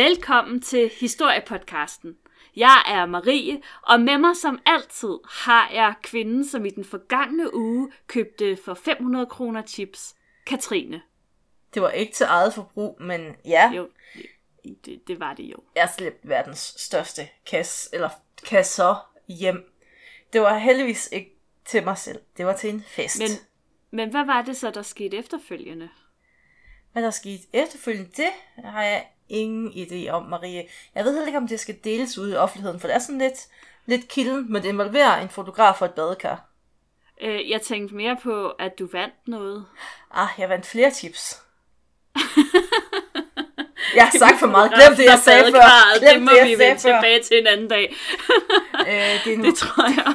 Velkommen til Historiepodcasten. Jeg er Marie, og med mig som altid har jeg kvinden, som i den forgangne uge købte for 500 kroner chips, Katrine. Det var ikke til eget forbrug, men ja, Jo, det, det var det jo. jeg slæbte verdens største kasse, eller kasser hjem. Det var heldigvis ikke til mig selv. Det var til en fest. Men, men hvad var det så, der skete efterfølgende? Hvad der skete efterfølgende, det har jeg ingen idé om, Marie. Jeg ved heller ikke, om det skal deles ud i offentligheden, for det er sådan lidt, lidt kilden, men det involverer en fotograf og et badekar. Øh, jeg tænkte mere på, at du vandt noget. Ah, jeg vandt flere tips. jeg har sagt for meget. Glem det, jeg sagde før. Glem det må det, vi vende før. tilbage til en anden dag. Øh, det er nu. Det tror jeg.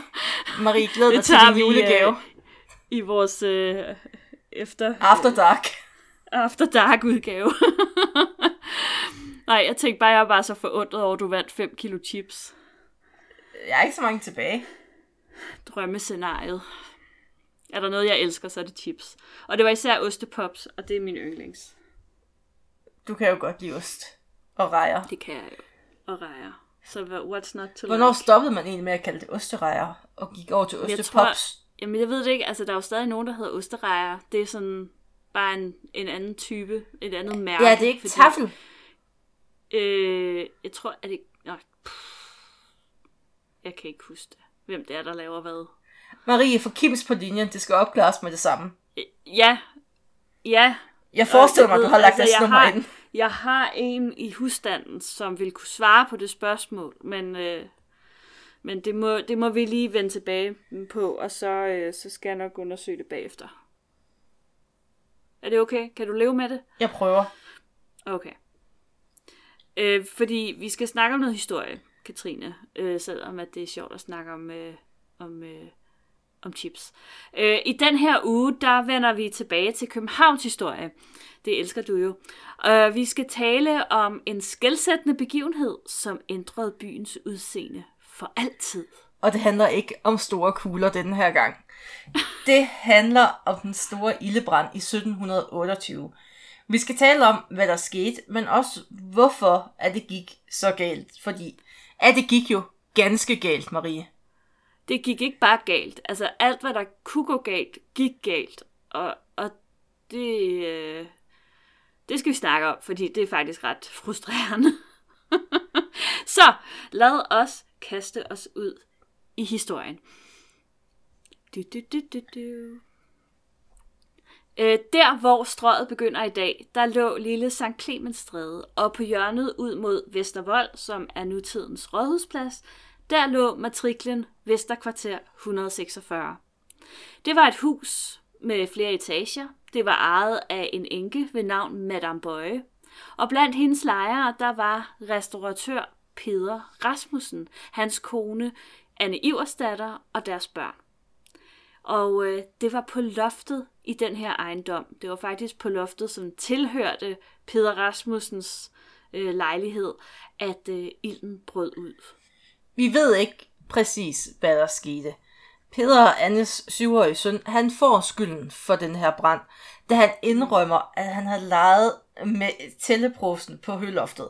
Marie, glæd dig til din julegave. øh, i vores øh, efter, After dark. after dark udgave. Nej, jeg tænkte bare, jeg var bare så forundret over, at du vandt 5 kilo chips. Jeg er ikke så mange tilbage. Drømmescenariet. Er der noget, jeg elsker, så er det chips. Og det var især ostepops, og det er min yndlings. Du kan jo godt lide ost og rejer. Det kan jeg jo. Og rejer. Så what's not to Hvornår like? stoppede man egentlig med at kalde det osterejer og gik over til Jeg ostepops? Jamen, jeg ved det ikke. Altså, der er jo stadig nogen, der hedder osterejer. Det er sådan bare en, en anden type, et andet mærke. Ja, det er ikke fordi- taffel. Øh, jeg tror, at det... Nå, pff. jeg kan ikke huske det. Hvem det er, der laver hvad. Marie, få Kims på linjen. Det skal opklares med det samme. Øh, Ja, ja. Jeg forestiller mig, at du har lagt altså, nummer har- ind. Jeg har en i husstanden, som vil kunne svare på det spørgsmål, men, øh, men det, må, det må vi lige vende tilbage på, og så, øh, så skal jeg nok undersøge det bagefter. Er det okay? Kan du leve med det? Jeg prøver. Okay. Øh, fordi vi skal snakke om noget historie, Katrine, øh, selvom at det er sjovt at snakke om, øh, om, øh, om chips. Øh, I den her uge, der vender vi tilbage til Københavns historie. Det elsker du jo. Øh, vi skal tale om en skældsættende begivenhed, som ændrede byens udseende for altid. Og det handler ikke om store kugler denne her gang. Det handler om den store ildebrand i 1728. Vi skal tale om, hvad der skete, men også hvorfor at det gik så galt. Fordi at det gik jo ganske galt, Marie. det gik ikke bare galt. Altså alt, hvad der kunne gå galt, gik galt. Og, og det, øh, det skal vi snakke om, fordi det er faktisk ret frustrerende. Så lad os kaste os ud i historien. Du, du, du, du, du. Øh, der, hvor strøget begynder i dag, der lå lille St. Clemens Stræde, og på hjørnet ud mod Vestervold, som er nutidens rådhusplads, der lå matriklen Vesterkvarter 146. Det var et hus med flere etager. Det var ejet af en enke ved navn Madame Bøje. Og blandt hendes lejere, der var restauratør Peder Rasmussen, hans kone Anne Iversdatter og deres børn. Og øh, det var på loftet i den her ejendom. Det var faktisk på loftet, som tilhørte Peder Rasmussens øh, lejlighed, at øh, ilden brød ud. Vi ved ikke præcis, hvad der skete. Peder og Annes syvårige søn, han får skylden for den her brand, da han indrømmer, at han har leget med tælleprosen på høloftet.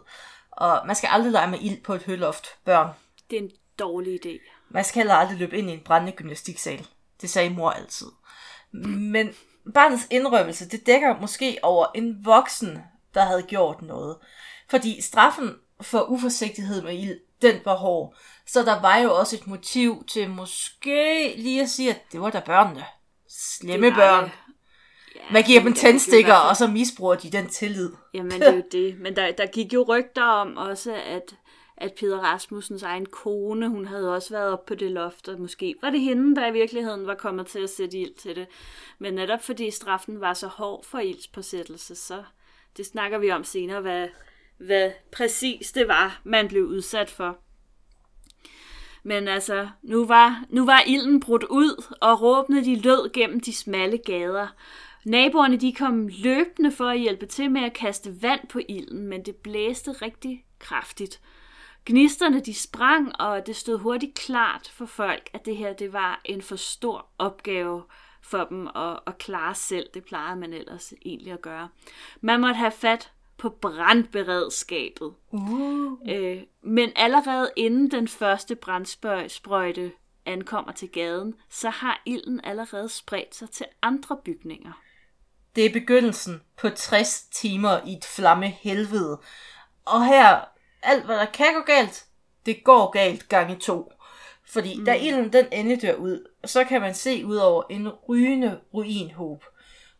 Og man skal aldrig lege med ild på et høloft, børn. Det er en dårlig idé. Man skal heller aldrig løbe ind i en brændende gymnastiksal. Det sagde mor altid. Men barnets indrømmelse, det dækker måske over en voksen, der havde gjort noget. Fordi straffen for uforsigtighed med ild, den var hård. Så der var jo også et motiv til måske lige at sige, at det var da børnene. Slemme børn. Ja, Man giver dem er tændstikker, og så misbruger de den tillid. Jamen, det er jo det. Men der, der gik jo rygter om også, at, at Peter Rasmussens egen kone, hun havde også været oppe på det loft, og måske var det hende, der i virkeligheden var kommet til at sætte ild til det. Men netop fordi straffen var så hård for ildspåsættelse, så det snakker vi om senere, hvad, hvad præcis det var, man blev udsat for. Men altså, nu var, nu var ilden brudt ud, og råbene de lød gennem de smalle gader. Naboerne de kom løbende for at hjælpe til med at kaste vand på ilden, men det blæste rigtig kraftigt. Gnisterne de sprang, og det stod hurtigt klart for folk, at det her det var en for stor opgave for dem at, at klare selv. Det plejede man ellers egentlig at gøre. Man måtte have fat på brandberedskabet. Uh. Øh, men allerede inden den første brandsprøjte ankommer til gaden, så har ilden allerede spredt sig til andre bygninger. Det er begyndelsen på 60 timer i et flamme helvede. Og her, alt hvad der kan gå galt, det går galt gange to. Fordi mm. da ilden den endelig dør ud, så kan man se ud over en rygende ruinhob.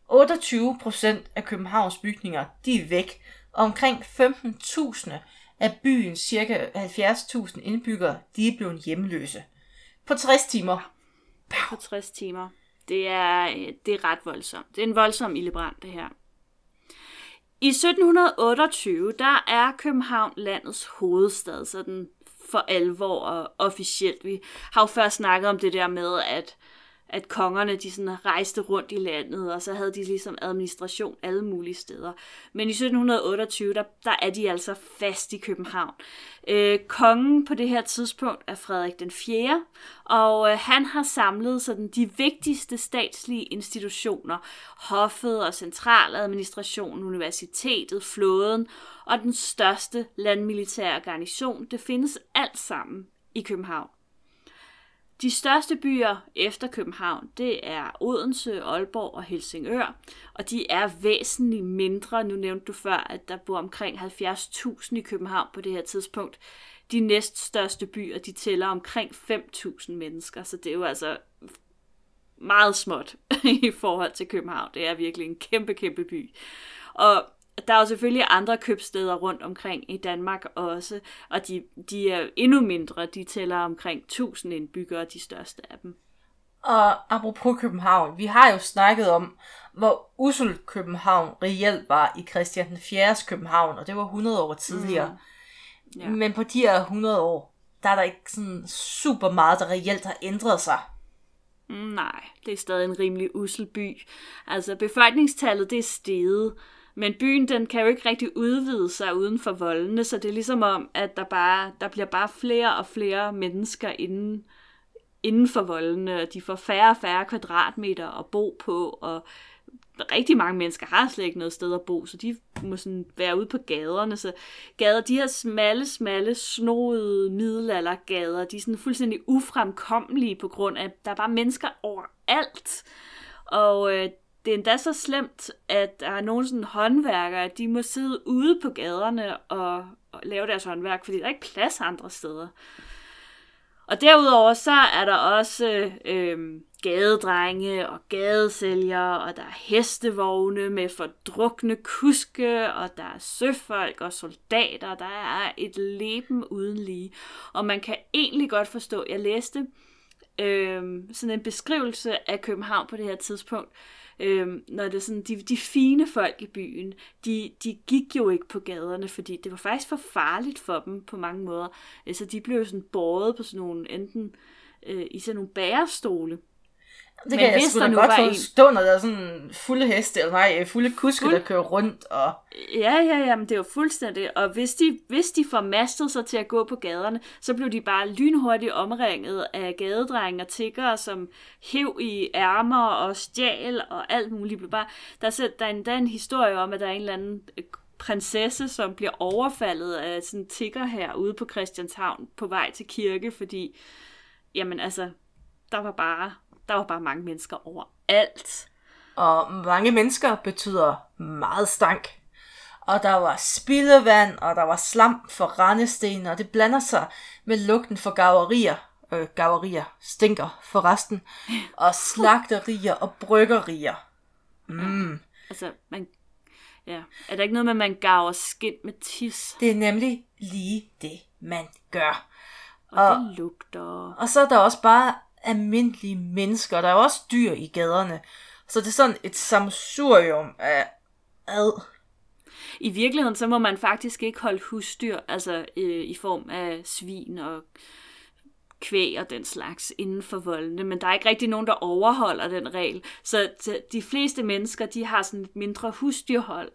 28 procent af Københavns bygninger, de er væk, og omkring 15.000 af byens ca. 70.000 indbyggere, de er blevet hjemløse. På 60 timer. På 60 timer. Det er, det er ret voldsomt. Det er en voldsom ildebrand, det her. I 1728, der er København landets hovedstad, sådan for alvor og officielt. Vi har jo før snakket om det der med, at at kongerne de sådan rejste rundt i landet, og så havde de ligesom administration alle mulige steder. Men i 1728, der, der er de altså fast i København. Øh, kongen på det her tidspunkt er Frederik den 4., og øh, han har samlet sådan de vigtigste statslige institutioner, hoffet og centraladministrationen, universitetet, flåden og den største landmilitære garnison. Det findes alt sammen i København. De største byer efter København, det er Odense, Aalborg og Helsingør, og de er væsentligt mindre. Nu nævnte du før, at der bor omkring 70.000 i København på det her tidspunkt. De næststørste byer, de tæller omkring 5.000 mennesker, så det er jo altså meget småt i forhold til København. Det er virkelig en kæmpe, kæmpe by. Og der er jo selvfølgelig andre købsteder rundt omkring i Danmark også, og de, de er endnu mindre. De tæller omkring 1000 indbyggere, de største af dem. Og apropos København, vi har jo snakket om, hvor usel København reelt var i Christian den 4. København, og det var 100 år tidligere. Mm. Ja. Men på de her 100 år, der er der ikke sådan super meget, der reelt har ændret sig. Mm, nej, det er stadig en rimelig usel by. Altså befolkningstallet det er steget, men byen, den kan jo ikke rigtig udvide sig uden for voldene, så det er ligesom om, at der, bare, der bliver bare flere og flere mennesker inden, inden for voldene, og de får færre og færre kvadratmeter at bo på, og rigtig mange mennesker har slet ikke noget sted at bo, så de må sådan være ude på gaderne. Så gader, de her smalle, smalle, snoede middelaldergader, de er sådan fuldstændig ufremkommelige på grund af, at der er bare mennesker overalt. Og øh, det er endda så slemt, at der er nogle sådan håndværkere, de må sidde ude på gaderne og, og lave deres håndværk, fordi der er ikke plads andre steder. Og derudover så er der også øh, gadedrenge og gadesælgere, og der er hestevogne med fordrukne kuske, og der er søfolk og soldater. Der er et leben uden lige. Og man kan egentlig godt forstå, jeg læste øh, sådan en beskrivelse af København på det her tidspunkt, Øhm, når det er sådan, de, de fine folk i byen, de, de gik jo ikke på gaderne, fordi det var faktisk for farligt for dem på mange måder. Øh, så altså, de blev sådan båret på sådan nogle, enten øh, i sådan nogle bærestole, det kan Men jeg sgu da godt forstå, når der er sådan fulde heste, eller nej, fulde kuske, Fuld... der kører rundt. Og... Ja, ja, ja, men det er jo fuldstændig. Og hvis de, hvis de får mastet sig til at gå på gaderne, så bliver de bare lynhurtigt omringet af gadedrenge og tiggere, som hæv i ærmer og stjal og alt muligt. Bare, der, er, der er endda en historie om, at der er en eller anden øh, prinsesse, som bliver overfaldet af sådan en tigger her ude på Christianshavn på vej til kirke, fordi, jamen altså, der var bare der var bare mange mennesker overalt. Og mange mennesker betyder meget stank. Og der var spildevand, og der var slam for rendesten, og det blander sig med lugten for gaverier. Øh, gaverier stinker forresten. Og slagterier og bryggerier. Mm. Ja, altså, man, ja. Er der ikke noget med, at man gaver skind med tis? Det er nemlig lige det, man gør. Og, og det lugter. Og så er der også bare almindelige mennesker. Der er jo også dyr i gaderne. Så det er sådan et samsurium af ad. I virkeligheden, så må man faktisk ikke holde husdyr, altså øh, i form af svin og kvæg og den slags inden for voldene, men der er ikke rigtig nogen, der overholder den regel. Så de fleste mennesker, de har sådan et mindre husdyrhold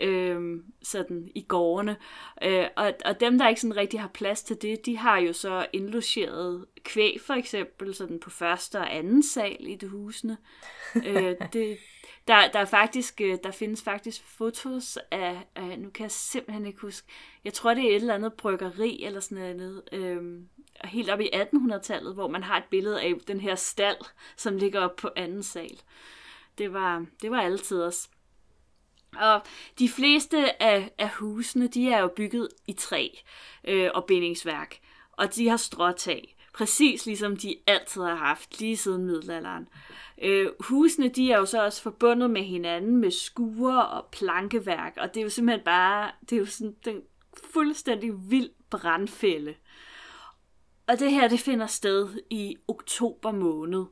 øh, sådan i gårdene. Øh, og, og dem, der ikke sådan rigtig har plads til det, de har jo så indlogeret kvæg for eksempel sådan på første og anden sal i det husene. øh, det, Der, der, er faktisk, øh, der findes faktisk fotos af, af, nu kan jeg simpelthen ikke huske, jeg tror det er et eller andet bryggeri eller sådan noget, øhm, helt op i 1800-tallet, hvor man har et billede af den her stald, som ligger op på anden sal. Det var, det var altid også. Og de fleste af, af husene, de er jo bygget i træ øh, og bindingsværk, og de har stråtag, præcis ligesom de altid har haft, lige siden middelalderen. Øh, husene, de er jo så også forbundet med hinanden med skure og plankeværk, og det er jo simpelthen bare, det er jo sådan den fuldstændig vild brandfælde. Og det her, det finder sted i oktober måned.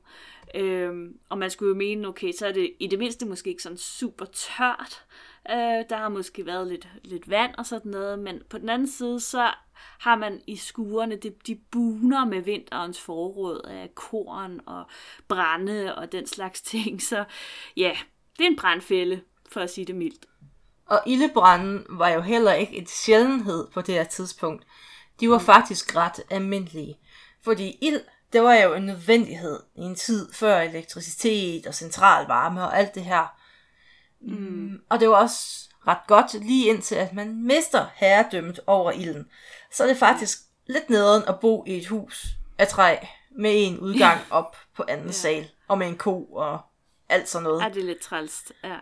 Øhm, og man skulle jo mene, okay, så er det i det mindste måske ikke sådan super tørt. Øh, der har måske været lidt, lidt vand og sådan noget, men på den anden side, så har man i skurene, de, de buner med vinterens forråd af korn og brænde og den slags ting. Så ja, det er en brandfælde, for at sige det mildt. Og ildebranden var jo heller ikke et sjældenhed på det her tidspunkt. De var faktisk ret almindelige. Fordi ild, det var jo en nødvendighed i en tid før elektricitet og central varme og alt det her. Mm. Og det var også ret godt, lige indtil at man mister herredømmet over ilden. Så er det faktisk lidt nederen at bo i et hus af træ med en udgang op på anden ja. sal, og med en ko og alt sådan noget. Er det lidt trælst, ja.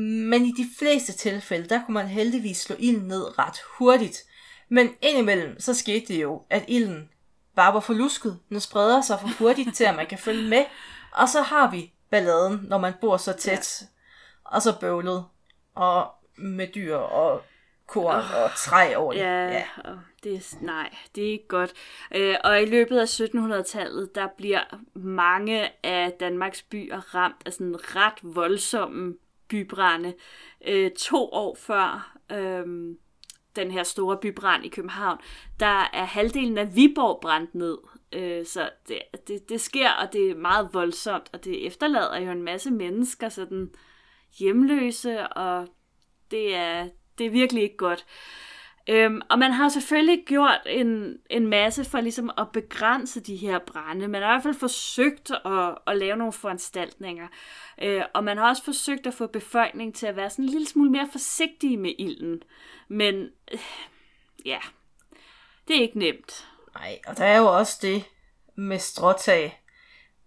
Men i de fleste tilfælde, der kunne man heldigvis slå ilden ned ret hurtigt. Men indimellem, så skete det jo, at ilden bare var for lusket. Den spreder sig for hurtigt til, at man kan følge med. Og så har vi balladen, når man bor så tæt. Ja. Og så bøvlet. Og med dyr og korn oh, og træ over det. Ja, ja. Det er, nej, det er ikke godt. Øh, og i løbet af 1700-tallet, der bliver mange af Danmarks byer ramt af sådan ret voldsomme bybrænde. Øh, to år før øh, den her store bybrand i København, der er halvdelen af Viborg brændt ned. Øh, så det, det, det sker, og det er meget voldsomt, og det efterlader jo en masse mennesker sådan hjemløse, og det er, det er virkelig ikke godt. Øhm, og man har selvfølgelig gjort en, en masse for ligesom at begrænse de her brænde. Man har i hvert fald forsøgt at, at lave nogle foranstaltninger. Øh, og man har også forsøgt at få befolkningen til at være sådan en lille smule mere forsigtige med ilden. Men øh, ja, det er ikke nemt. Nej, og der er jo også det med stråtag.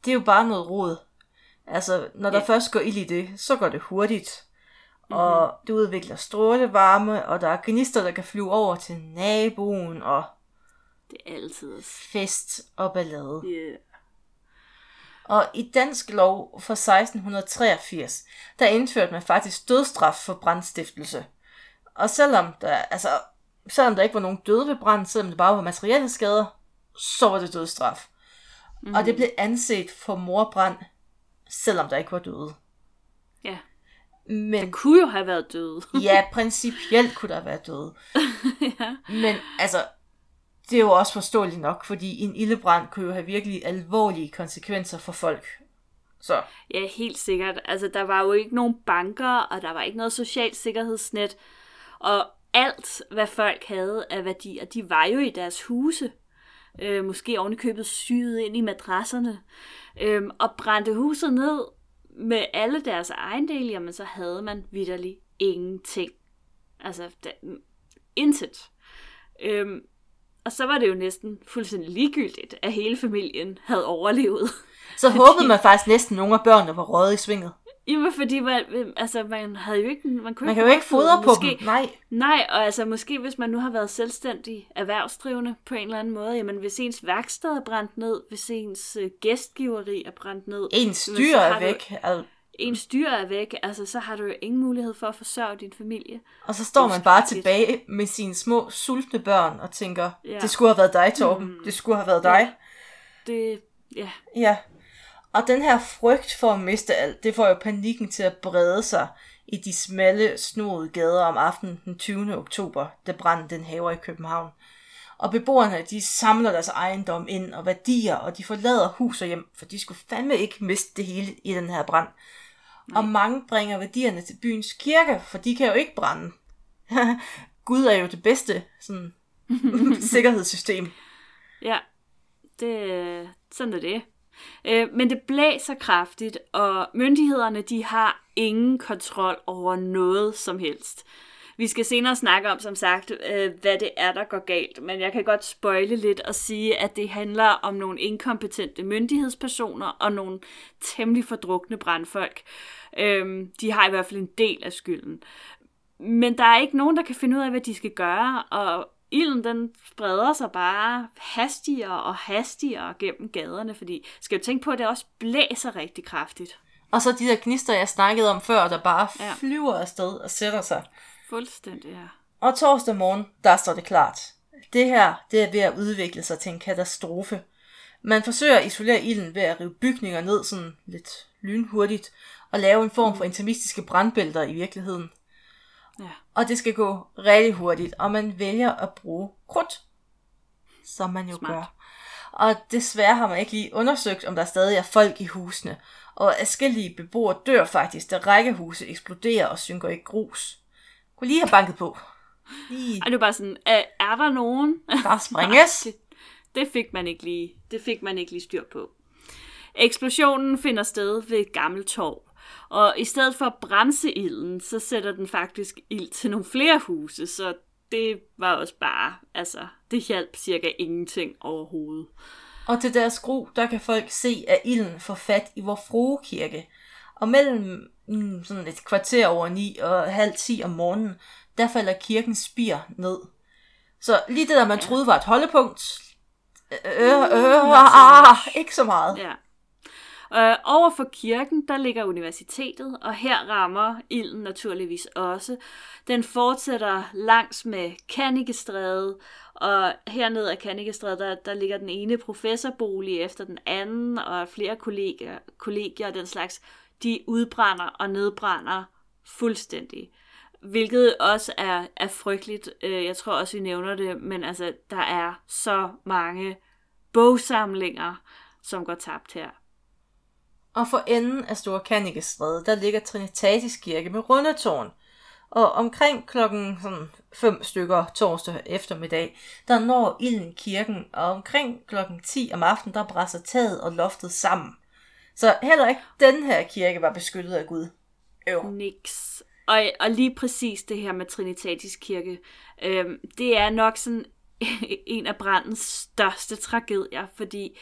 Det er jo bare noget rod. Altså, når der ja. først går ild i det, så går det hurtigt. Mm-hmm. Og det udvikler strålevarme, og der er gnister, der kan flyve over til naboen, og det er altid fest og ballade. Yeah. Og i dansk lov fra 1683, der indførte man faktisk dødstraf for brandstiftelse. Og selvom der, altså, selvom der ikke var nogen døde ved brand, selvom det bare var materielle skader, så var det dødstraf. Mm. Og det blev anset for morbrand, selvom der ikke var døde. Ja. Men, der kunne jo have været døde. ja, principielt kunne der være døde. ja. Men altså, det er jo også forståeligt nok, fordi en ildebrand kunne jo have virkelig alvorlige konsekvenser for folk. Så. Ja, helt sikkert. Altså, der var jo ikke nogen banker, og der var ikke noget socialt sikkerhedsnet. Og alt, hvad folk havde af værdier, de var jo i deres huse. Øh, måske ovenikøbet syet ind i madrasserne. Øh, og brændte huset ned med alle deres ejendele, jamen så havde man vidderlig ingenting. Altså, der, intet. Øh, og så var det jo næsten fuldstændig ligegyldigt, at hele familien havde overlevet. Så håbede man faktisk næsten, at nogle af børnene var røget i svinget. Jamen, fordi man, altså, man havde jo ikke... Man, kunne man kan jo ikke fodre på måske, dem, nej. Nej, og altså måske hvis man nu har været selvstændig erhvervsdrivende på en eller anden måde, jamen hvis ens værksted er brændt ned, hvis ens øh, gæstgiveri er brændt ned... Ens dyr er væk. Du, ens dyr er væk, altså så har du jo ingen mulighed for at forsørge din familie. Og så står man bare tilbage med sine små sultne børn og tænker, ja. det skulle have været dig, Torben. Mm. Det skulle have været dig. Det, ja. Ja. Og den her frygt for at miste alt, det får jo panikken til at brede sig i de smalle, snodede gader om aftenen den 20. oktober, da branden den haver i København. Og beboerne, de samler deres ejendom ind og værdier, og de forlader hus og hjem, for de skulle fandme ikke miste det hele i den her brand. Nej. Og mange bringer værdierne til byens kirke, for de kan jo ikke brænde. Gud er jo det bedste sådan, sikkerhedssystem. Ja, det, sådan er det. Øh, men det blæser kraftigt, og myndighederne de har ingen kontrol over noget som helst. Vi skal senere snakke om, som sagt, øh, hvad det er, der går galt, men jeg kan godt spøjle lidt og sige, at det handler om nogle inkompetente myndighedspersoner og nogle temmelig fordrukne brandfolk. Øh, de har i hvert fald en del af skylden. Men der er ikke nogen, der kan finde ud af, hvad de skal gøre, og ilden den spreder sig bare hastigere og hastigere gennem gaderne, fordi skal du tænke på, at det også blæser rigtig kraftigt. Og så de der gnister, jeg snakkede om før, der bare ja. flyver afsted og sætter sig. Fuldstændig, ja. Og torsdag morgen, der står det klart. Det her, det er ved at udvikle sig til en katastrofe. Man forsøger at isolere ilden ved at rive bygninger ned sådan lidt lynhurtigt, og lave en form for intimistiske brandbælter i virkeligheden. Ja. Og det skal gå rigtig hurtigt, og man vælger at bruge krudt, som man jo Smart. gør. Og desværre har man ikke lige undersøgt, om der stadig er folk i husene, og afskillige beboere dør faktisk, da rækkehuse eksploderer og synker i grus. Kunne lige have banket på. Lige. Og det er bare sådan, er, er der nogen? Der springes. det, det, fik man ikke lige, det fik man ikke lige styr på. Eksplosionen finder sted ved et gammelt torv, og i stedet for at bremse ilden, så sætter den faktisk ild til nogle flere huse, så det var også bare, altså, det hjalp cirka ingenting overhovedet. Og til deres gro, der kan folk se, at ilden får fat i vor frue kirke. Og mellem mm, sådan et kvarter over ni og halv ti om morgenen, der falder kirkens spir ned. Så lige det der, man ja. troede var et holdepunkt, øh, øh, øh, øh, øh, ikke så meget. Ja. Øh, over for kirken, der ligger universitetet, og her rammer ilden naturligvis også. Den fortsætter langs med Kannikestræde, og hernede af Kannikestræde, der, der ligger den ene professorbolig efter den anden, og flere kolleger, kollegier og den slags, de udbrænder og nedbrænder fuldstændig. Hvilket også er, er frygteligt. Øh, jeg tror også, vi nævner det, men altså, der er så mange bogsamlinger, som går tabt her. Og for enden af Store Kanikestræde, der ligger Trinitatis Kirke med rundetårn. Og omkring klokken sådan fem stykker torsdag eftermiddag, der når ilden kirken, og omkring klokken 10 om aftenen, der brænder taget og loftet sammen. Så heller ikke den her kirke var beskyttet af Gud. Øv. Niks. Og, og lige præcis det her med Trinitatis kirke, øh, det er nok sådan en af brandens største tragedier, fordi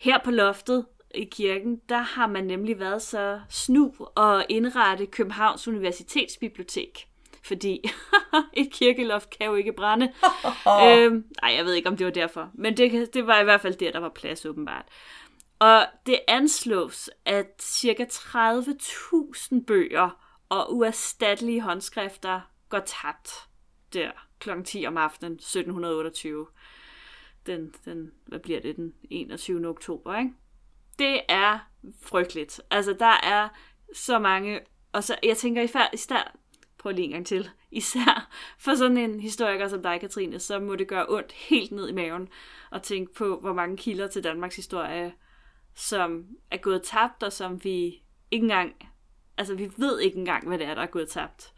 her på loftet, i kirken, der har man nemlig været så snu og indrette Københavns Universitetsbibliotek. Fordi et kirkeloft kan jo ikke brænde. øhm, ej, jeg ved ikke, om det var derfor. Men det, det var i hvert fald der, der var plads åbenbart. Og det anslås, at ca. 30.000 bøger og uerstattelige håndskrifter går tabt der kl. 10 om aftenen 1728. Den, den, hvad bliver det, den 21. oktober, ikke? Det er frygteligt. Altså, der er så mange... Og så, jeg tænker især, især prøv lige en gang til, især for sådan en historiker som dig, Katrine, så må det gøre ondt helt ned i maven at tænke på, hvor mange kilder til Danmarks historie, som er gået tabt, og som vi ikke engang, altså vi ved ikke engang, hvad det er, der er gået tabt.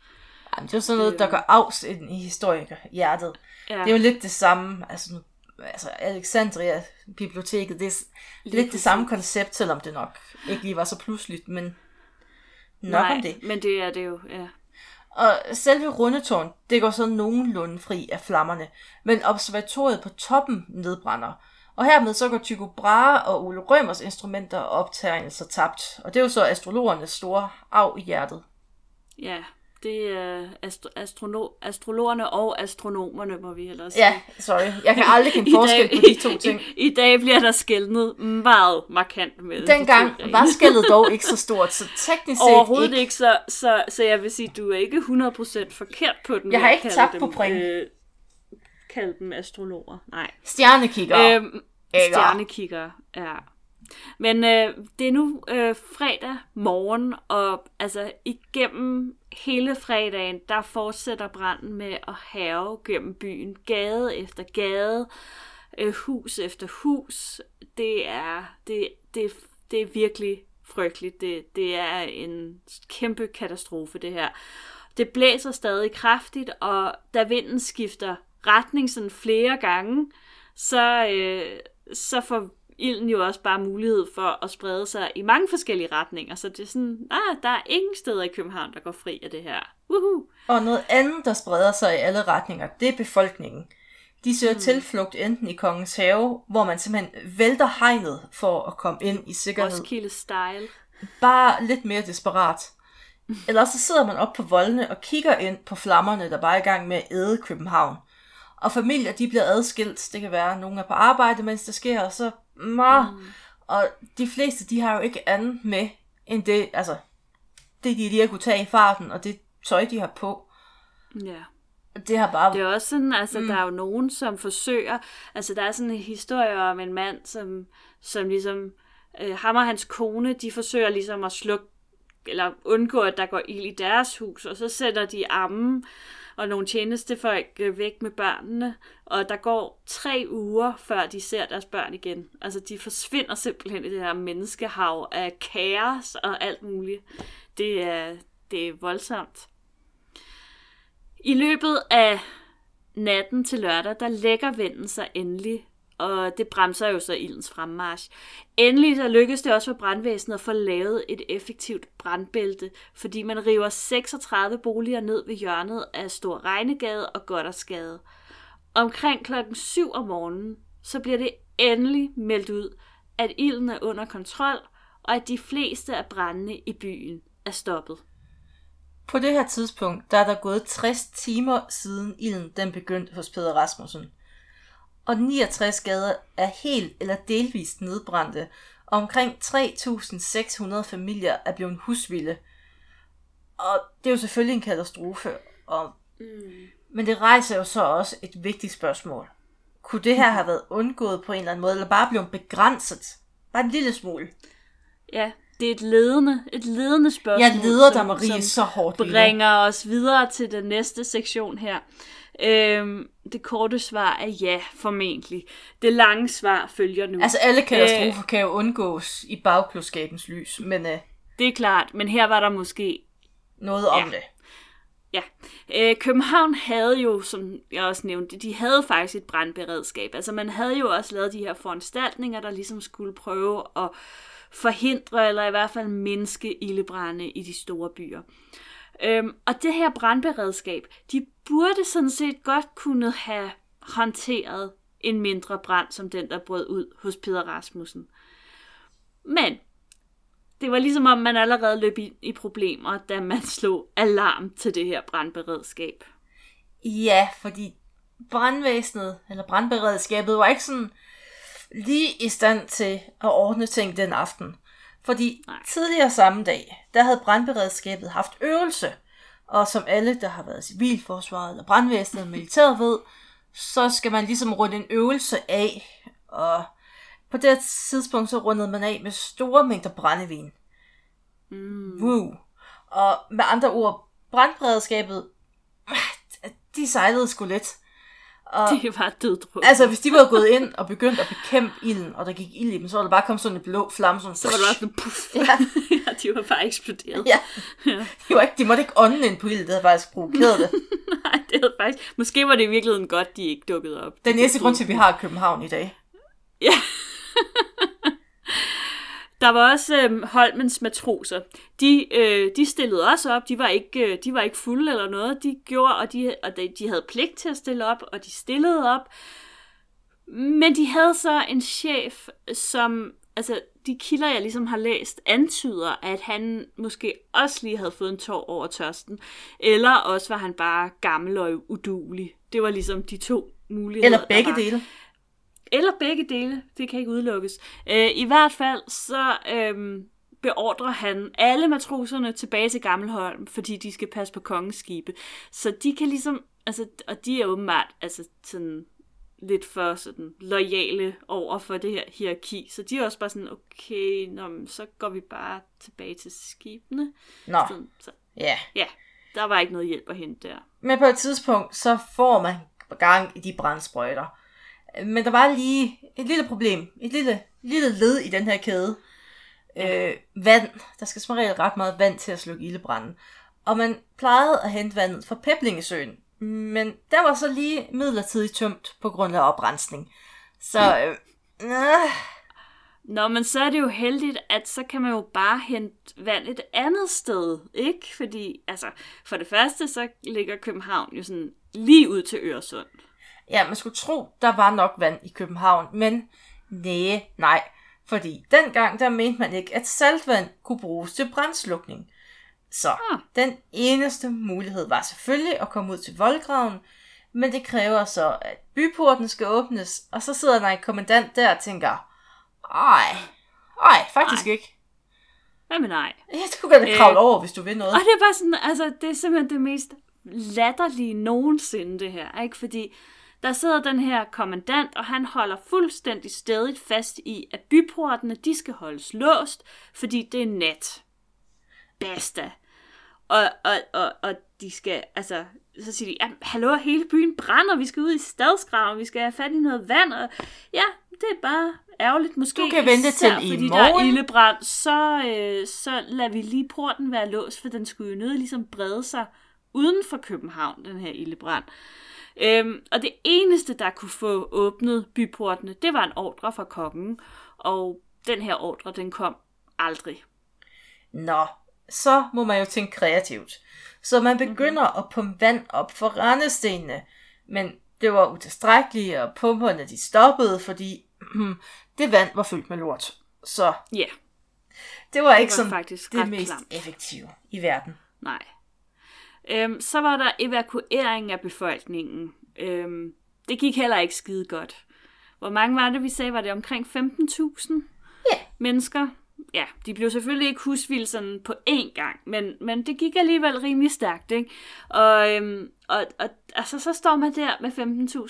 Jamen, det er jo sådan noget, der går afs ind i historikerhjertet. Ja. Det er jo lidt det samme, altså nu altså Alexandria biblioteket, det er lige lidt det samme koncept, selvom det nok ikke lige var så pludseligt, men nok Nej, om det. men det er det jo, ja. Og selve rundetårn, det går så nogenlunde fri af flammerne, men observatoriet på toppen nedbrænder. Og hermed så går Tycho Brahe og Ole Rømers instrumenter og optegnelser tabt. Og det er jo så astrologernes store af i hjertet. Ja, det er astro- astrono- astrologerne og astronomerne, må vi hellere sige. Ja, sorry. Jeg kan aldrig kende forskel dag, på de to ting. I, I dag bliver der skældnet meget markant med Dengang de var skældet dog ikke så stort, så teknisk set Overhovedet ikke, ikke så, så, så jeg vil sige, du er ikke 100% forkert på den. Jeg har ikke tabt på point. Øh, kald dem astrologer. Nej. Stjernekikker. Øhm, stjernekikker, ja. Men øh, det er nu øh, fredag morgen, og altså igennem hele fredagen, der fortsætter branden med at have gennem byen, gade efter gade, øh, hus efter hus. Det er, det, det, det er virkelig frygteligt. Det, det er en kæmpe katastrofe, det her. Det blæser stadig kraftigt, og da vinden skifter retning sådan flere gange, så, øh, så får ilden jo også bare mulighed for at sprede sig i mange forskellige retninger. Så det er sådan, ah, der er ingen steder i København, der går fri af det her. Woohoo! Og noget andet, der spreder sig i alle retninger, det er befolkningen. De søger mm. tilflugt enten i Kongens Have, hvor man simpelthen vælter hegnet for at komme ind i sikkerhed. Roskilde style. Bare lidt mere desperat. Eller så sidder man op på voldene og kigger ind på flammerne, der bare er i gang med at æde København. Og familier, de bliver adskilt. Det kan være, at nogen er på arbejde, mens det sker, og så... Mwah. Mm. Og de fleste, de har jo ikke andet med, end det, altså, det de lige har kunne tage i farten, og det tøj, de har på. Ja. Det har bare... Det er også sådan, altså mm. der er jo nogen, som forsøger, altså der er sådan en historie om en mand, som, som ligesom, øh, ham og hans kone, de forsøger ligesom at slukke, eller undgå, at der går ild i deres hus, og så sætter de armen og nogle tjenestefolk øh, væk med børnene, og der går tre uger, før de ser deres børn igen. Altså, de forsvinder simpelthen i det her menneskehav af kaos og alt muligt. Det er, det er voldsomt. I løbet af natten til lørdag, der lægger vinden sig endelig, og det bremser jo så ildens fremmarsch. Endelig så lykkes det også for brandvæsenet at få lavet et effektivt brandbælte, fordi man river 36 boliger ned ved hjørnet af Stor Regnegade og Goddersgade. Omkring klokken 7 om morgenen, så bliver det endelig meldt ud, at ilden er under kontrol, og at de fleste af brændene i byen er stoppet. På det her tidspunkt, der er der gået 60 timer siden ilden den begyndte hos Peder Rasmussen. Og 69 gader er helt eller delvist nedbrændte, og omkring 3.600 familier er blevet husvilde. Og det er jo selvfølgelig en katastrofe, og... Mm. men det rejser jo så også et vigtigt spørgsmål. Kunne det her have været undgået på en eller anden måde, eller bare blevet begrænset? Bare en lille smule. Ja, det er et ledende, et ledende spørgsmål. Jeg leder dig, Marie, så hårdt. bringer os videre til den næste sektion her. Øhm, det korte svar er ja, formentlig. Det lange svar følger nu. Altså alle katastrofer øh, kan jo undgås i bagklodskabens lys, men... Øh, det er klart, men her var der måske... Noget om ja. det. Ja. Øh, København havde jo, som jeg også nævnte, de havde faktisk et brandberedskab. Altså man havde jo også lavet de her foranstaltninger, der ligesom skulle prøve at forhindre eller i hvert fald mindske ildebrænde i de store byer. Øhm, og det her brandberedskab, de burde sådan set godt kunne have håndteret en mindre brand, som den, der brød ud hos Peter Rasmussen. Men det var ligesom om, man allerede løb i, i problemer, da man slog alarm til det her brandberedskab. Ja, fordi brandvæsenet, eller brandberedskabet, var ikke sådan lige i stand til at ordne ting den aften. Fordi Nej. tidligere samme dag, der havde brandberedskabet haft øvelse, og som alle, der har været civilforsvaret eller brandvæsenet eller militæret ved, så skal man ligesom runde en øvelse af, og på det tidspunkt så rundede man af med store mængder brændevin. Mm. Woo. Og med andre ord, brandberedskabet, de sejlede sgu lidt. Og, det var døddruk. Altså, hvis de var gået ind og begyndt at bekæmpe ilden, og der gik ild i dem, så var der bare kommet sådan en blå flamme. Sådan, så var det bare sådan puff. Ja. ja, de var bare eksploderet. Ja. ja. De, var ikke, de måtte ikke ånde ind på ilden, det havde faktisk provokeret det. Nej, det havde faktisk... Måske var det i virkeligheden godt, de ikke dukkede op. Den næste grund til, at vi har København i dag. Ja. Der var også øh, Holmens matroser. De, øh, de stillede også op. De var, ikke, øh, de var ikke fulde eller noget. De gjorde, og, de, og de, de havde pligt til at stille op, og de stillede op. Men de havde så en chef, som, altså de kilder, jeg ligesom har læst, antyder, at han måske også lige havde fået en tår over tørsten. Eller også var han bare gammel og udulig. Det var ligesom de to muligheder. Eller begge dele. Eller begge dele, det kan ikke udelukkes. Øh, I hvert fald så øh, beordrer han alle matroserne tilbage til Gammelholm, fordi de skal passe på kongens skibe. Så de kan ligesom, altså, og de er åbenbart altså, sådan lidt for sådan lojale over for det her hierarki. Så de er også bare sådan, okay, nå, så går vi bare tilbage til skibene. Nå, sådan, så, ja. Ja, der var ikke noget hjælp at hente der. Men på et tidspunkt, så får man gang i de brændsprøjter. Men der var lige et lille problem, et lille, lille led i den her kæde. Øh, vand. Der skal som regel ret meget vand til at slukke ildebranden. Og man plejede at hente vandet fra Peblingesøen. Men der var så lige midlertidigt tømt på grund af oprensning. Så, øh, øh, Nå, men så er det jo heldigt, at så kan man jo bare hente vand et andet sted, ikke? Fordi, altså, for det første, så ligger København jo sådan lige ud til Øresund. Ja, man skulle tro, der var nok vand i København, men nej, nej. Fordi dengang, der mente man ikke, at saltvand kunne bruges til brændslukning. Så Ah. den eneste mulighed var selvfølgelig at komme ud til voldgraven, men det kræver så, at byporten skal åbnes, og så sidder der en kommandant der og tænker, ej, ej, faktisk Ej. ikke. Hvad med nej? Ja, du kan da Øh, kravle over, hvis du vil noget. Og det er bare sådan, altså, det er simpelthen det mest latterlige nogensinde, det her, ikke? Fordi der sidder den her kommandant, og han holder fuldstændig stedigt fast i, at byportene, de skal holdes låst, fordi det er nat. Basta. Og, og, og, og de skal, altså, så siger de, ja, hallo, hele byen brænder, vi skal ud i stadsgraven, vi skal have fat i noget vand, og ja, det er bare ærgerligt, måske Du kan vente især til i fordi der er morgen. ildebrand, så, øh, så lader vi lige porten være låst, for den skulle jo nødt ligesom brede sig uden for København, den her ildebrand. Øhm, og det eneste, der kunne få åbnet byportene, det var en ordre fra kongen, og den her ordre, den kom aldrig. Nå, så må man jo tænke kreativt. Så man begynder Mhm. at pumpe vand op for rendestenene, men det var utilstrækkeligt, og pumperne de stoppede, fordi det vand var fyldt med lort. Så Ja, det var ikke var sådan faktisk det mest klamt. effektive i verden. nej. Øhm, så var der evakuering af befolkningen. Øhm, det gik heller ikke skide godt. Hvor mange var det, vi sagde? Var det omkring 15.000 Ja. mennesker? Ja, de blev selvfølgelig ikke husvilde sådan på én gang, men, men det gik alligevel rimelig stærkt, ikke? Og, øhm, og, og altså, så står man der med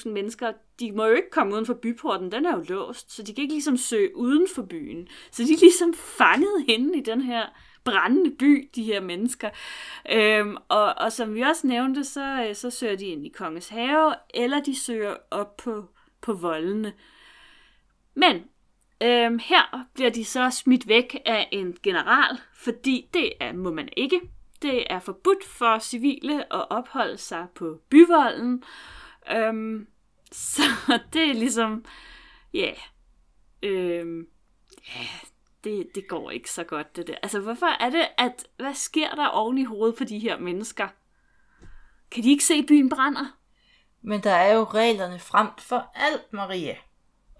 15.000 mennesker. De må jo ikke komme uden for byporten, den er jo låst, så de kan ikke ligesom søge uden for byen. Så de er ligesom fanget henne i den her brændende by, de her mennesker. Øhm, og, og som vi også nævnte, så, øh, så søger de ind i Kongens Have, eller de søger op på, på voldene. Men øhm, her bliver de så smidt væk af en general, fordi det er, må man ikke. Det er forbudt for civile at opholde sig på byvolden. Øhm, så det er ligesom, ja, yeah, øhm, ja, det, det går ikke så godt, det der. Altså, hvorfor er det, at, hvad sker der oven i hovedet på de her mennesker? Kan de ikke se, at byen brænder? Men der er jo reglerne frem for alt, Maria.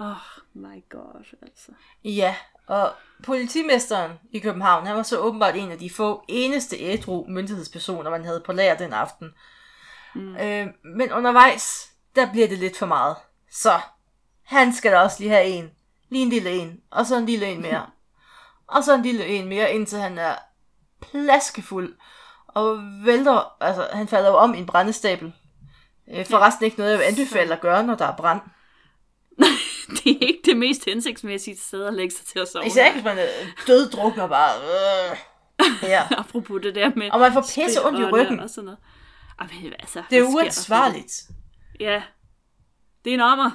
Oh my god, altså. Ja, og politimesteren i København, han var så åbenbart en af de få eneste ædru myndighedspersoner, man havde på lager den aften. Mm. Øh, men undervejs, der bliver det lidt for meget. Så, han skal da også lige have en. Lige en lille en, og så en lille en mere. Og så en lille en mere, indtil han er plaskefuld. Og vælter, altså han falder jo om i en brændestabel. Øh, forresten ikke noget, jeg vil anbefale at gøre, når der er brand. det er ikke det mest hensigtsmæssige sted at lægge sig til at sove. Især ikke, hvis man er døddrukner bare. Øh. Ja. Apropos det der med... Og man får pisse ondt i ryggen. Og sådan noget. Jamen, altså, Det er uansvarligt. Ja. Det er en ommer.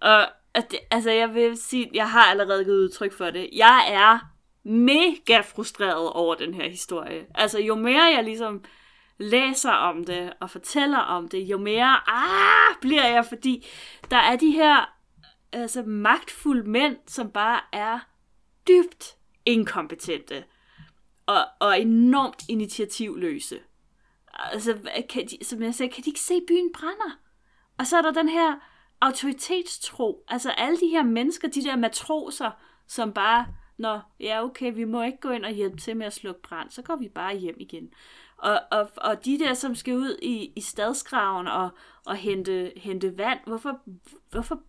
Og at det, altså, jeg vil sige, jeg har allerede givet udtryk for det. Jeg er mega frustreret over den her historie. Altså, jo mere jeg ligesom læser om det og fortæller om det, jo mere ah, bliver jeg, fordi der er de her altså, magtfulde mænd, som bare er dybt inkompetente og, og enormt initiativløse. Altså, hvad- kan de, som jeg sagde, kan de ikke se, byen brænder? Og så er der den her autoritetstro. Altså alle de her mennesker, de der matroser, som bare, når ja okay, vi må ikke gå ind og hjælpe til med at slukke brand, så går vi bare hjem igen. Og, og, og de der, som skal ud i, i stadsgraven og, og hente, hente vand, hvorfor, hvorfor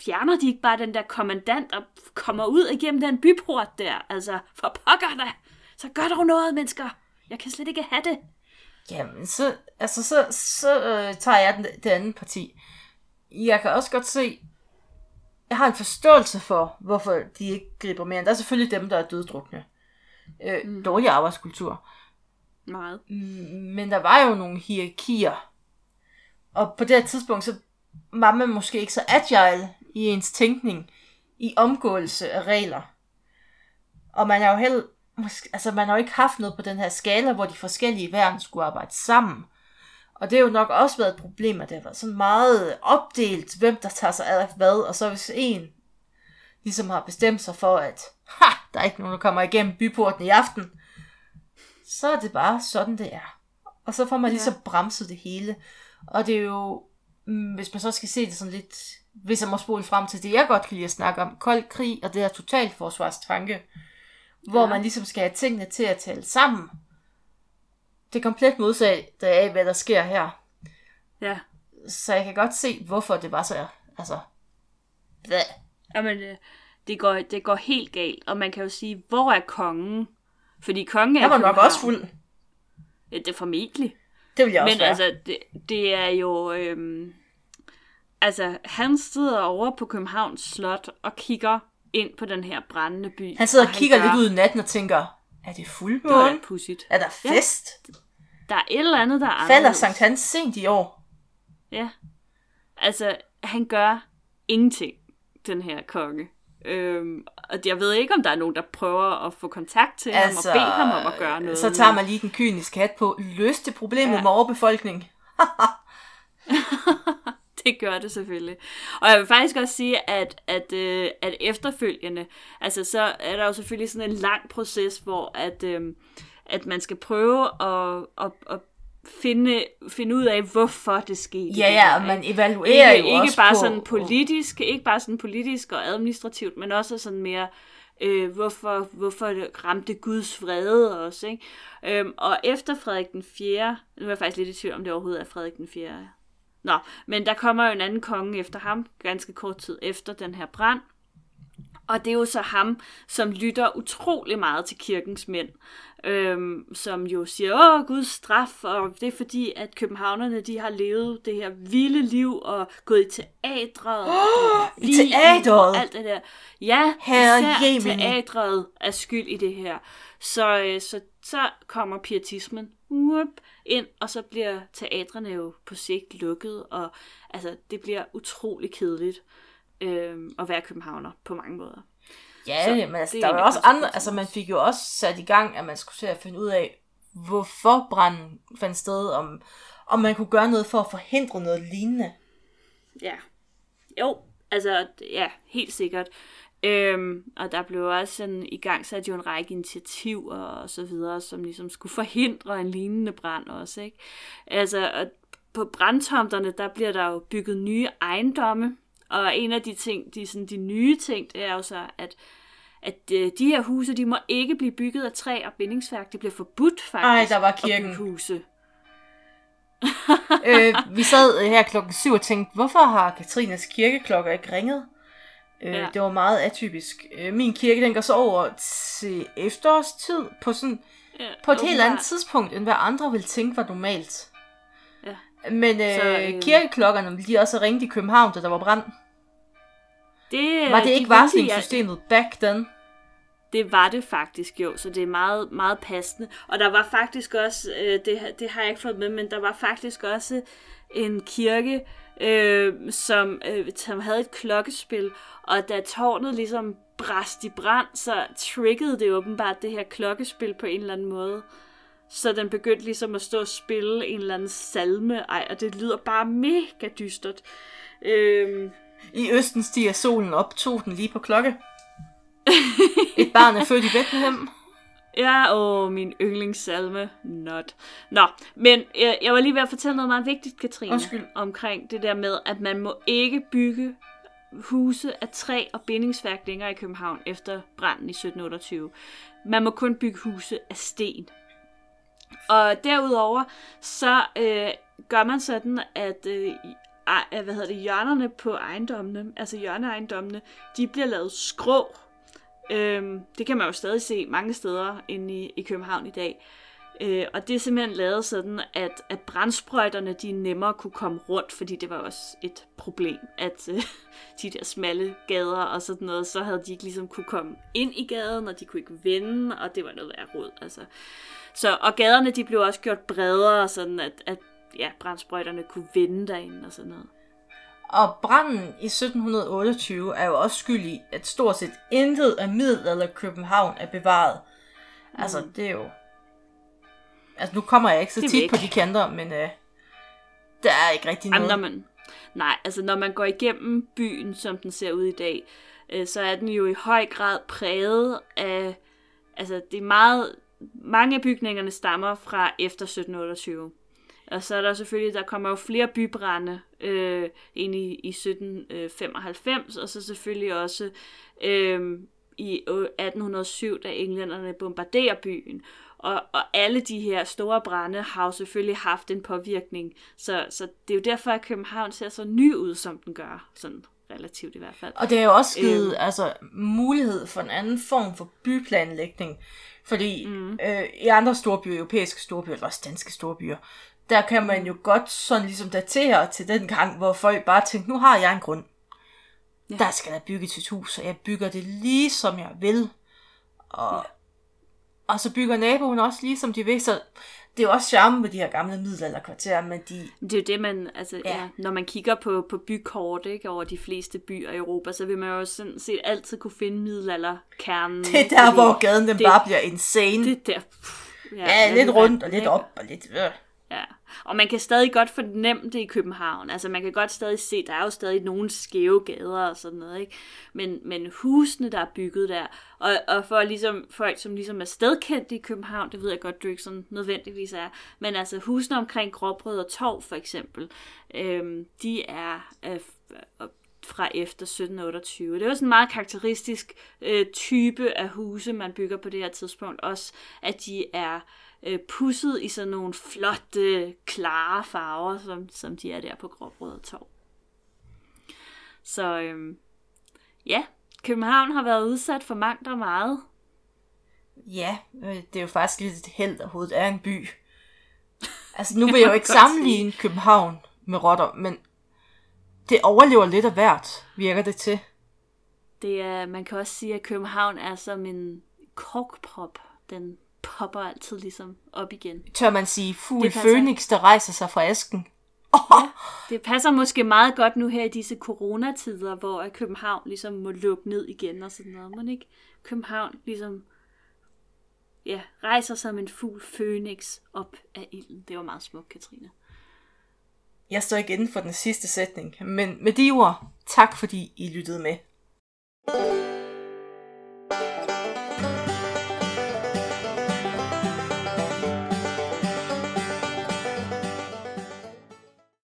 fjerner de ikke bare den der kommandant og kommer ud igennem den byport der? Altså, for pokker da! Så gør dog noget, mennesker! Jeg kan slet ikke have det. Jamen, så, altså, så, så øh, tager jeg den, det andet parti. Jeg kan også godt se, jeg har en forståelse for, hvorfor de ikke griber mere. Der er selvfølgelig dem, der er døddrukne. Øh, mm. Dårlig arbejdskultur. Meget. Men der var jo nogle hierarkier. Og på det her tidspunkt, så var man måske ikke så agile i ens tænkning, i omgåelse af regler. Og man har jo heller, altså man har jo ikke haft noget på den her skala, hvor de forskellige værn skulle arbejde sammen. Og det har jo nok også været et problem, at det har været sådan meget opdelt, hvem der tager sig af hvad, og så hvis en ligesom har bestemt sig for, at ha, der er ikke nogen, der kommer igennem byporten i aften, så er det bare sådan, det er. Og så får man ligesom ja. bremset det hele. Og det er jo, mm, hvis man så skal se det sådan lidt, hvis jeg må spole frem til det, jeg godt kan lide at snakke om, kold krig og det her totalforsvarstanke, hvor Ja. man ligesom skal have tingene til at tale sammen. Det er komplet modsat af, hvad der sker her. Ja. Så jeg kan godt se, hvorfor det var så, altså, blæh. Jamen, øh, det går, det går helt galt. Og man kan jo sige, hvor er kongen? Fordi kongen er Jeg i var nok også fuld. Ja, det er formentlig. Det vil jeg også Men være. altså, det, det er jo... Øhm, altså, han sidder over på Københavns Slot og kigger ind på den her brændende by. han sidder og kigger gør- lidt ud i natten og tænker, er det Det var fuldmåne? pudsigt. Er der Ja. fest? Der er et eller andet, der er Falder. Sankt Hans sent i år? Ja. Altså, han gør ingenting, den her konge. Øhm, og jeg ved ikke, om der er nogen, der prøver at få kontakt til altså, ham og bede ham om at gøre noget. Så tager man lige den kyniske hat på. Løs det problemet Ja. med overbefolkning. Det gør det selvfølgelig. Og jeg vil faktisk også sige, at, at, øh, at efterfølgende, altså så er der jo selvfølgelig sådan en lang proces, hvor at, øh, at man skal prøve at, at, at finde, finde ud af, hvorfor det skete. Ja, ja, og man evaluerer ikke, jo ikke også bare på... sådan politisk, ikke bare sådan politisk og administrativt, men også sådan mere, øh, hvorfor, hvorfor det ramte Guds vrede også, ikke? Øhm, og efter Frederik den 4., nu er jeg faktisk lidt i tvivl, om det overhovedet er Frederik den 4. Nå, men der kommer jo en anden konge efter ham, ganske kort tid efter den her brand. Og det er jo så ham, som lytter utrolig meget til kirkens mænd, øhm, som jo siger, åh, Guds straf, og det er fordi, at københavnerne, de har levet det her vilde liv, og gået i teatret, og i teatret? og alt det der. Ja, Herre især Jemini. teatret er skyld i det her. Så, øh, så, så kommer pietismen whoop, ind, og så bliver teatrene jo på sigt lukket, og altså, det bliver utrolig kedeligt øh, at være københavner på mange måder. Ja, Så men altså, er der var også andre, altså man fik jo også sat i gang, at man skulle til at finde ud af, hvorfor branden fandt sted, om, om man kunne gøre noget for at forhindre noget lignende. Ja. Jo, altså, ja, helt sikkert. Øhm, og der blev også sådan i gang sat jo en række initiativer og så videre, som ligesom skulle forhindre en lignende brand også, ikke? Altså, og på brandtomterne, der bliver der jo bygget nye ejendomme, og en af de ting, de, sådan, de nye ting, det er jo så, at at øh, de her huse, de må ikke blive bygget af træ og bindingsværk. Det bliver forbudt faktisk Ej, der var at kirken. bygge huse. øh, vi sad her klokken syv og tænkte, hvorfor har Katrines kirkeklokker ikke ringet? Øh, Ja. Det var meget atypisk. Øh, min kirke, den går så over til efterårstid på sådan Ja, på et helt andet tidspunkt, end hvad andre ville tænke var normalt. Ja. Men øh, Så, øh, øh... kirkeklokkerne ville de også ringe i København, da der var brand. Det, Var det de ikke ville varslingssystemet back then? Det var det faktisk jo, så det er meget, meget passende. Og der var faktisk også, øh, det, det har jeg ikke fået med, men der var faktisk også en kirke, øh, som, øh, som havde et klokkespil, og da tårnet ligesom brast i brand, så triggede det åbenbart det her klokkespil på en eller anden måde. Så den begyndte ligesom at stå og spille en eller anden salme, ej, og det lyder bare mega dystert. Øh, I Østen stiger solen op, tog den lige på klokke. Et barn er født i Bethlehem. Ja, åh, min yndlingssalme. Not. Nå, men jeg, jeg var lige ved at fortælle noget meget vigtigt, Katrine. Undskyld. Omkring det der med, at man må ikke bygge huse af træ og bindingsværk længere i København efter branden i 1728. Man må kun bygge huse af sten. Og derudover, så øh, gør man sådan, at øh, hvad hedder det, hjørnerne på ejendommene, altså hjørneejendommene, de bliver lavet skrå. Øhm, det kan man jo stadig se mange steder inde i, i København i dag. Øh, og det er simpelthen lavet sådan, at, at brandsprøjterne de nemmere kunne komme rundt, fordi det var også et problem, at øh, de der smalle gader og sådan noget, så havde de ikke ligesom kunne komme ind i gaden, og de kunne ikke vende, og det var noget af råd. Altså. Så, og gaderne de blev også gjort bredere, sådan at, at ja, brandsprøjterne kunne vende derinde og sådan noget. Og branden i 1728 er jo også skyld i, at stort set intet af middelalder København er bevaret. Altså, det er jo... Altså, nu kommer jeg ikke så tit væk. på de kanter, men øh, der er ikke rigtig Jamen, noget. når man, nej, altså når man går igennem byen, som den ser ud i dag, øh, så er den jo i høj grad præget af, altså det er meget, mange af bygningerne stammer fra efter 1728. Og så er der selvfølgelig, der kommer jo flere bybrænde øh, ind i, i 1795, og så selvfølgelig også øh, i 1807, da englænderne bombarderer byen. Og, og alle de her store brænde har jo selvfølgelig haft en påvirkning. Så, så det er jo derfor, at København ser så ny ud, som den gør. Sådan relativt i hvert fald. Og det er jo også givet øhm. altså, mulighed for en anden form for byplanlægning. Fordi mm. øh, i andre storbyer, europæiske storbyer, eller også danske storbyer, der kan man jo godt sådan ligesom datere til den gang, hvor folk bare tænkte, nu har jeg en grund. Ja. Der skal der bygges et hus, og jeg bygger det lige som jeg vil. Og, ja. og så bygger naboen også lige som de vil. Så det er jo også charme med de her gamle middelalderkvarterer, men de... Det er jo det, man, altså, ja. Ja, når man kigger på, på bykort ikke, over de fleste byer i Europa, så vil man jo sådan set altid kunne finde middelalderkernen. Det er der, hvor gaden den det, bare bliver insane. Det der. Ja, ja lidt rundt og lidt op og lidt... Øh. Ja, og man kan stadig godt fornemme det i København. Altså man kan godt stadig se, der er jo stadig nogle skæve gader og sådan noget, ikke? Men, men husene, der er bygget der, og, og for ligesom, folk, som ligesom er stedkendte i København, det ved jeg godt, du ikke sådan nødvendigvis er, men altså husene omkring Gråbrød og Torv for eksempel, øhm, de er øh, fra efter 1728. Det er jo sådan en meget karakteristisk øh, type af huse, man bygger på det her tidspunkt. Også at de er øh, pusset i sådan nogle flotte, klare farver, som, som de er der på Gråbrød Torv. Så øh, ja, København har været udsat for mangt og meget. Ja, øh, det er jo faktisk lidt et held, at hovedet er en by. Altså nu vil jeg jo ikke sammenligne København med rotter, men det overlever lidt af hvert, virker det til. Det er, man kan også sige, at København er som en korkprop. Den popper altid ligesom op igen. Tør man sige, fugl Phoenix, der rejser sig fra asken? Oh. Ja, det passer måske meget godt nu her i disse coronatider, hvor København ligesom må lukke ned igen og sådan noget. Man ikke København ligesom ja, rejser som en fugl Phoenix op af ilden. Det var meget smukt, Katrine. Jeg står igen for den sidste sætning, men med de ord, tak fordi I lyttede med. thank you